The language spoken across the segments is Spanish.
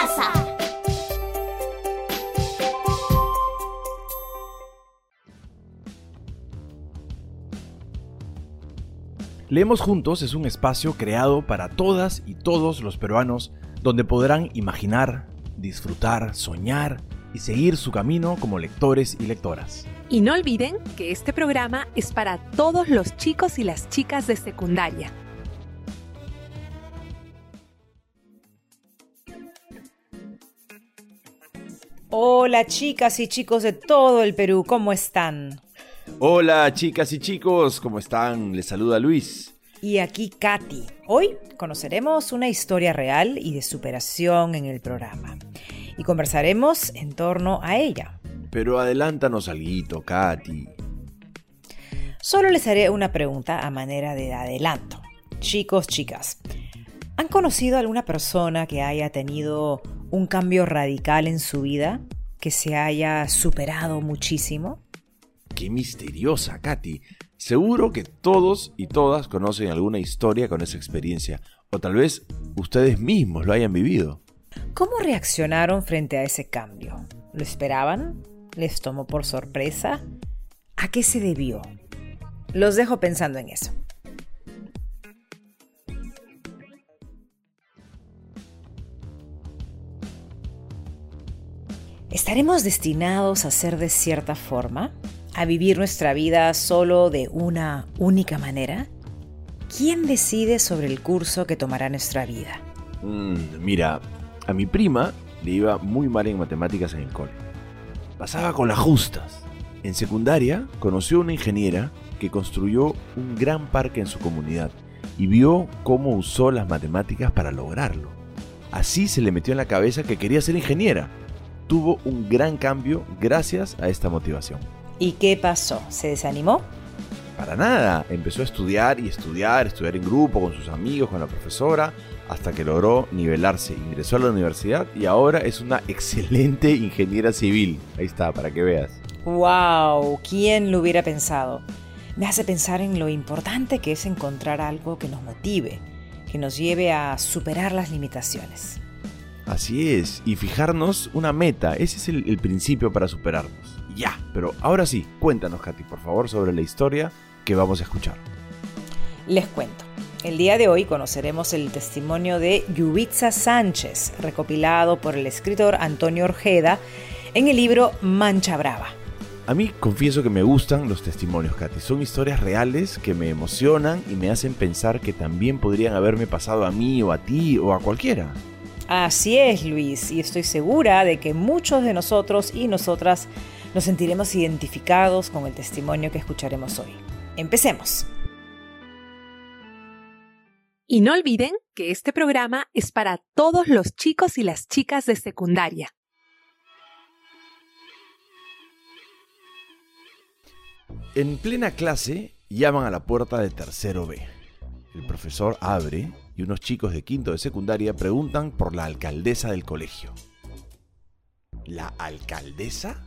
casa. Leemos Juntos es un espacio creado para todas y todos los peruanos donde podrán imaginar, disfrutar, soñar y seguir su camino como lectores y lectoras. Y no olviden que este programa es para todos los chicos y las chicas de secundaria. Hola chicas y chicos de todo el Perú, ¿cómo están? Hola chicas y chicos, ¿cómo están? Les saluda Luis. Y aquí Katy. Hoy conoceremos una historia real y de superación en el programa. Y conversaremos en torno a ella. Pero adelántanos algo, Katy. Solo les haré una pregunta a manera de adelanto. Chicos, chicas, ¿han conocido a alguna persona que haya tenido un cambio radical en su vida? ¿Que se haya superado muchísimo? Qué misteriosa, Katy. Seguro que todos y todas conocen alguna historia con esa experiencia, o tal vez ustedes mismos lo hayan vivido. ¿Cómo reaccionaron frente a ese cambio? ¿Lo esperaban? ¿Les tomó por sorpresa? ¿A qué se debió? Los dejo pensando en eso. ¿Estaremos destinados a ser de cierta forma? ¿A vivir nuestra vida solo de una única manera? ¿Quién decide sobre el curso que tomará nuestra vida? Mm, mira, a mi prima le iba muy mal en matemáticas en el cole. Pasaba con las justas. En secundaria conoció a una ingeniera que construyó un gran parque en su comunidad y vio cómo usó las matemáticas para lograrlo. Así se le metió en la cabeza que quería ser ingeniera tuvo un gran cambio gracias a esta motivación. ¿Y qué pasó? ¿Se desanimó? Para nada, empezó a estudiar y estudiar, estudiar en grupo con sus amigos, con la profesora, hasta que logró nivelarse, ingresó a la universidad y ahora es una excelente ingeniera civil. Ahí está, para que veas. ¡Wow! ¿Quién lo hubiera pensado? Me hace pensar en lo importante que es encontrar algo que nos motive, que nos lleve a superar las limitaciones. Así es, y fijarnos una meta, ese es el, principio para superarnos. Ya, pero ahora sí, cuéntanos, Katy, por favor, sobre la historia que vamos a escuchar. Les cuento. El día de hoy conoceremos el testimonio de Yubitsa Sánchez, recopilado por el escritor Antonio Orjeda en el libro Mancha Brava. A mí confieso que me gustan los testimonios, Katy. Son historias reales que me emocionan y me hacen pensar que también podrían haberme pasado a mí o a ti o a cualquiera. Así es, Luis, y estoy segura de que muchos de nosotros y nosotras nos sentiremos identificados con el testimonio que escucharemos hoy. Empecemos. Y no olviden que este programa es para todos los chicos y las chicas de secundaria. En plena clase llaman a la puerta de tercero B. El profesor abre y unos chicos de quinto de secundaria preguntan por la alcaldesa del colegio. ¿La alcaldesa?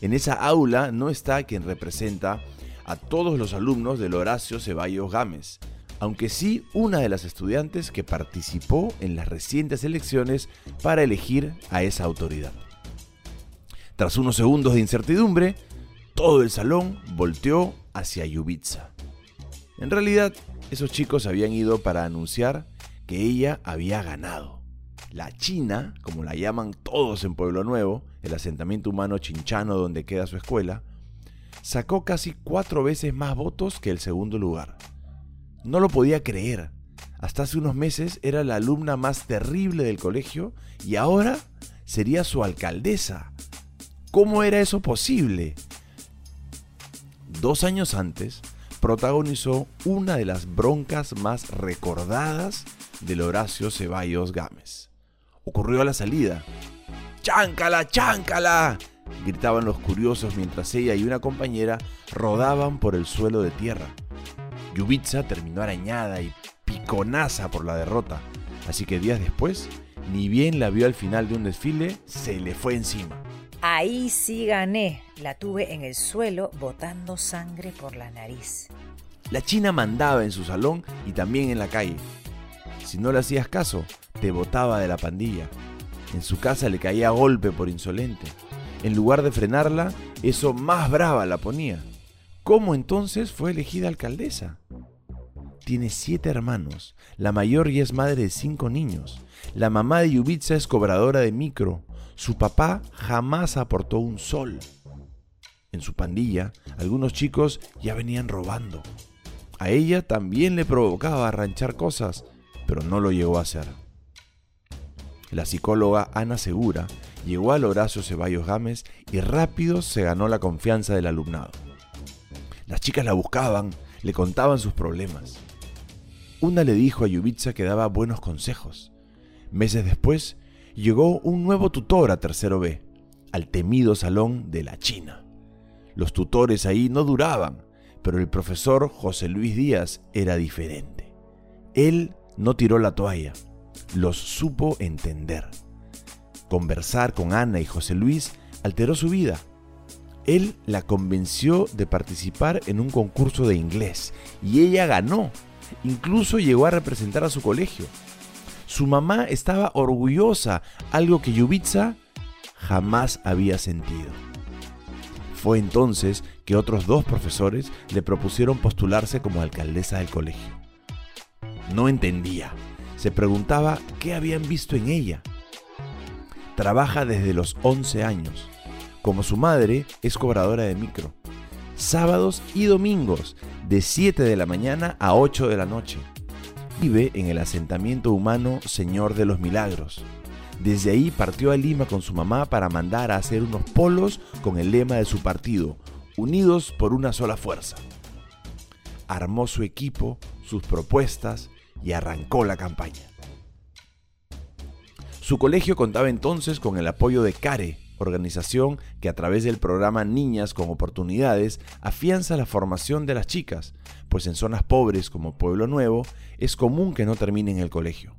En esa aula no está quien representa a todos los alumnos del Horacio Ceballos Gámez, aunque sí una de las estudiantes que participó en las recientes elecciones para elegir a esa autoridad. Tras unos segundos de incertidumbre, todo el salón volteó hacia Yubitsa. En realidad, esos chicos habían ido para anunciar que ella había ganado. La China, como la llaman todos en Pueblo Nuevo, el asentamiento humano chinchano donde queda su escuela, sacó casi cuatro veces más votos que el segundo lugar. No lo podía creer. Hasta hace unos meses era la alumna más terrible del colegio y ahora sería su alcaldesa. ¿Cómo era eso posible? Dos años antes, protagonizó una de las broncas más recordadas del Horacio Ceballos Gámez. Ocurrió a la salida. ¡Cháncala, cháncala! gritaban los curiosos mientras ella y una compañera rodaban por el suelo de tierra. Yubitsa terminó arañada y piconaza por la derrota, así que días después, ni bien la vio al final de un desfile, se le fue encima. Ahí sí gané. La tuve en el suelo botando sangre por la nariz. La China mandaba en su salón y también en la calle. Si no le hacías caso, te botaba de la pandilla. En su casa le caía golpe por insolente. En lugar de frenarla, eso más brava la ponía. ¿Cómo entonces fue elegida alcaldesa? Tiene siete hermanos. La mayor y es madre de cinco niños. La mamá de Yubitsa es cobradora de micro. Su papá jamás aportó un sol. En su pandilla, algunos chicos ya venían robando. A ella también le provocaba arranchar cosas, pero no lo llegó a hacer. La psicóloga Ana Segura llegó al Horacio Ceballos Gámez y rápido se ganó la confianza del alumnado. Las chicas la buscaban, le contaban sus problemas. Una le dijo a Yubitsa que daba buenos consejos. Meses después, llegó un nuevo tutor a tercero B, al temido salón de la China. Los tutores ahí no duraban, pero el profesor José Luis Díaz era diferente. Él no tiró la toalla, los supo entender. Conversar con Ana y José Luis alteró su vida. Él la convenció de participar en un concurso de inglés y ella ganó. Incluso llegó a representar a su colegio. Su mamá estaba orgullosa, algo que Yubitsa jamás había sentido. Fue entonces que otros dos profesores le propusieron postularse como alcaldesa del colegio. No entendía. Se preguntaba qué habían visto en ella. Trabaja desde los 11 años. Como su madre, es cobradora de micro. Sábados y domingos, de 7 de la mañana a 8 de la noche. Vive en el asentamiento humano Señor de los Milagros. Desde ahí partió a Lima con su mamá para mandar a hacer unos polos con el lema de su partido, unidos por una sola fuerza. Armó su equipo, sus propuestas y arrancó la campaña. Su colegio contaba entonces con el apoyo de CARE, organización que a través del programa Niñas con Oportunidades afianza la formación de las chicas, pues en zonas pobres como Pueblo Nuevo es común que no terminen el colegio.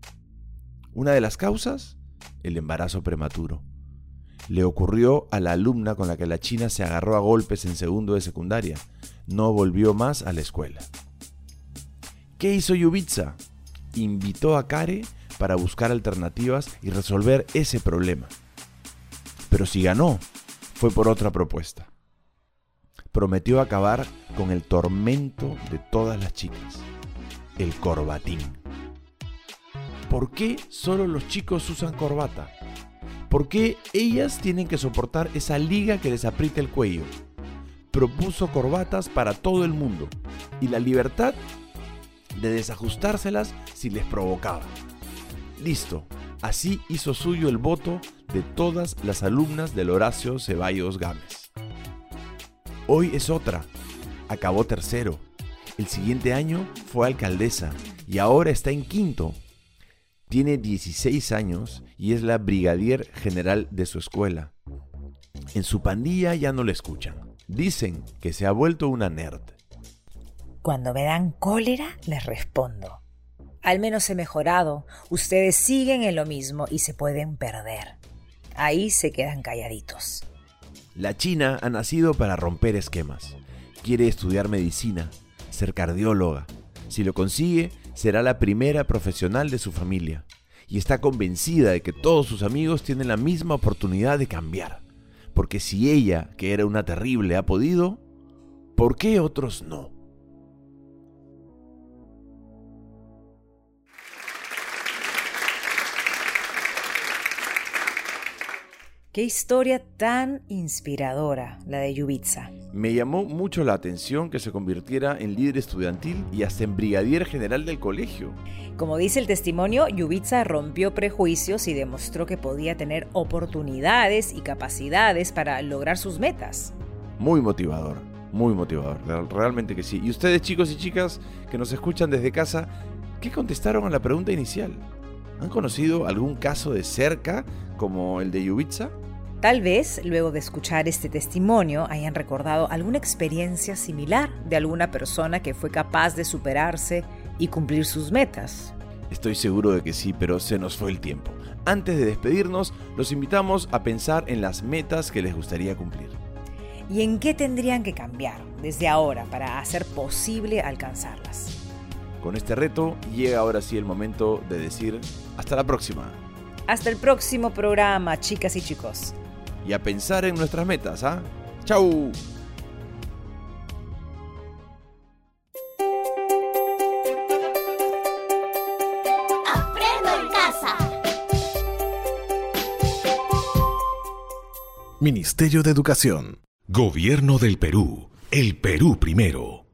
Una de las causas, el embarazo prematuro. Le ocurrió a la alumna con la que la china se agarró a golpes en segundo de secundaria. No volvió más a la escuela. ¿Qué hizo Yubitsa? Invitó a Kare para buscar alternativas y resolver ese problema. Pero si ganó, fue por otra propuesta. Prometió acabar con el tormento de todas las chicas, el corbatín. ¿Por qué solo los chicos usan corbata? ¿Por qué ellas tienen que soportar esa liga que les aprieta el cuello? Propuso corbatas para todo el mundo y la libertad de desajustárselas si les provocaba. Listo, así hizo suyo el voto de todas las alumnas del Horacio Ceballos Gámez. Hoy es otra, acabó tercero. El siguiente año fue alcaldesa y ahora está en quinto. Tiene 16 años y es la brigadier general de su escuela. En su pandilla ya no le escuchan. Dicen que se ha vuelto una nerd. Cuando me dan cólera, les respondo. Al menos he mejorado. Ustedes siguen en lo mismo y se pueden perder. Ahí se quedan calladitos. La China ha nacido para romper esquemas. Quiere estudiar medicina, ser cardióloga. Si lo consigue, será la primera profesional de su familia. Y está convencida de que todos sus amigos tienen la misma oportunidad de cambiar. Porque si ella, que era una terrible, ha podido, ¿por qué otros no? Qué historia tan inspiradora la de Yubitsa. Me llamó mucho la atención que se convirtiera en líder estudiantil y hasta en brigadier general del colegio. Como dice el testimonio, Yubitsa rompió prejuicios y demostró que podía tener oportunidades y capacidades para lograr sus metas. Muy motivador, muy motivador, realmente que sí. Y ustedes chicos y chicas que nos escuchan desde casa, ¿qué contestaron a la pregunta inicial? ¿Han conocido algún caso de cerca como el de Yubitsa? Tal vez, luego de escuchar este testimonio, hayan recordado alguna experiencia similar de alguna persona que fue capaz de superarse y cumplir sus metas. Estoy seguro de que sí, pero se nos fue el tiempo. Antes de despedirnos, los invitamos a pensar en las metas que les gustaría cumplir. ¿Y en qué tendrían que cambiar desde ahora para hacer posible alcanzarlas? con este reto, llega ahora sí el momento de decir hasta la próxima. Hasta el próximo programa, chicas y chicos. Y a pensar en nuestras metas, ¿ah? ¡Chau! Aprendo en casa. Ministerio de Educación. Gobierno del Perú. El Perú primero.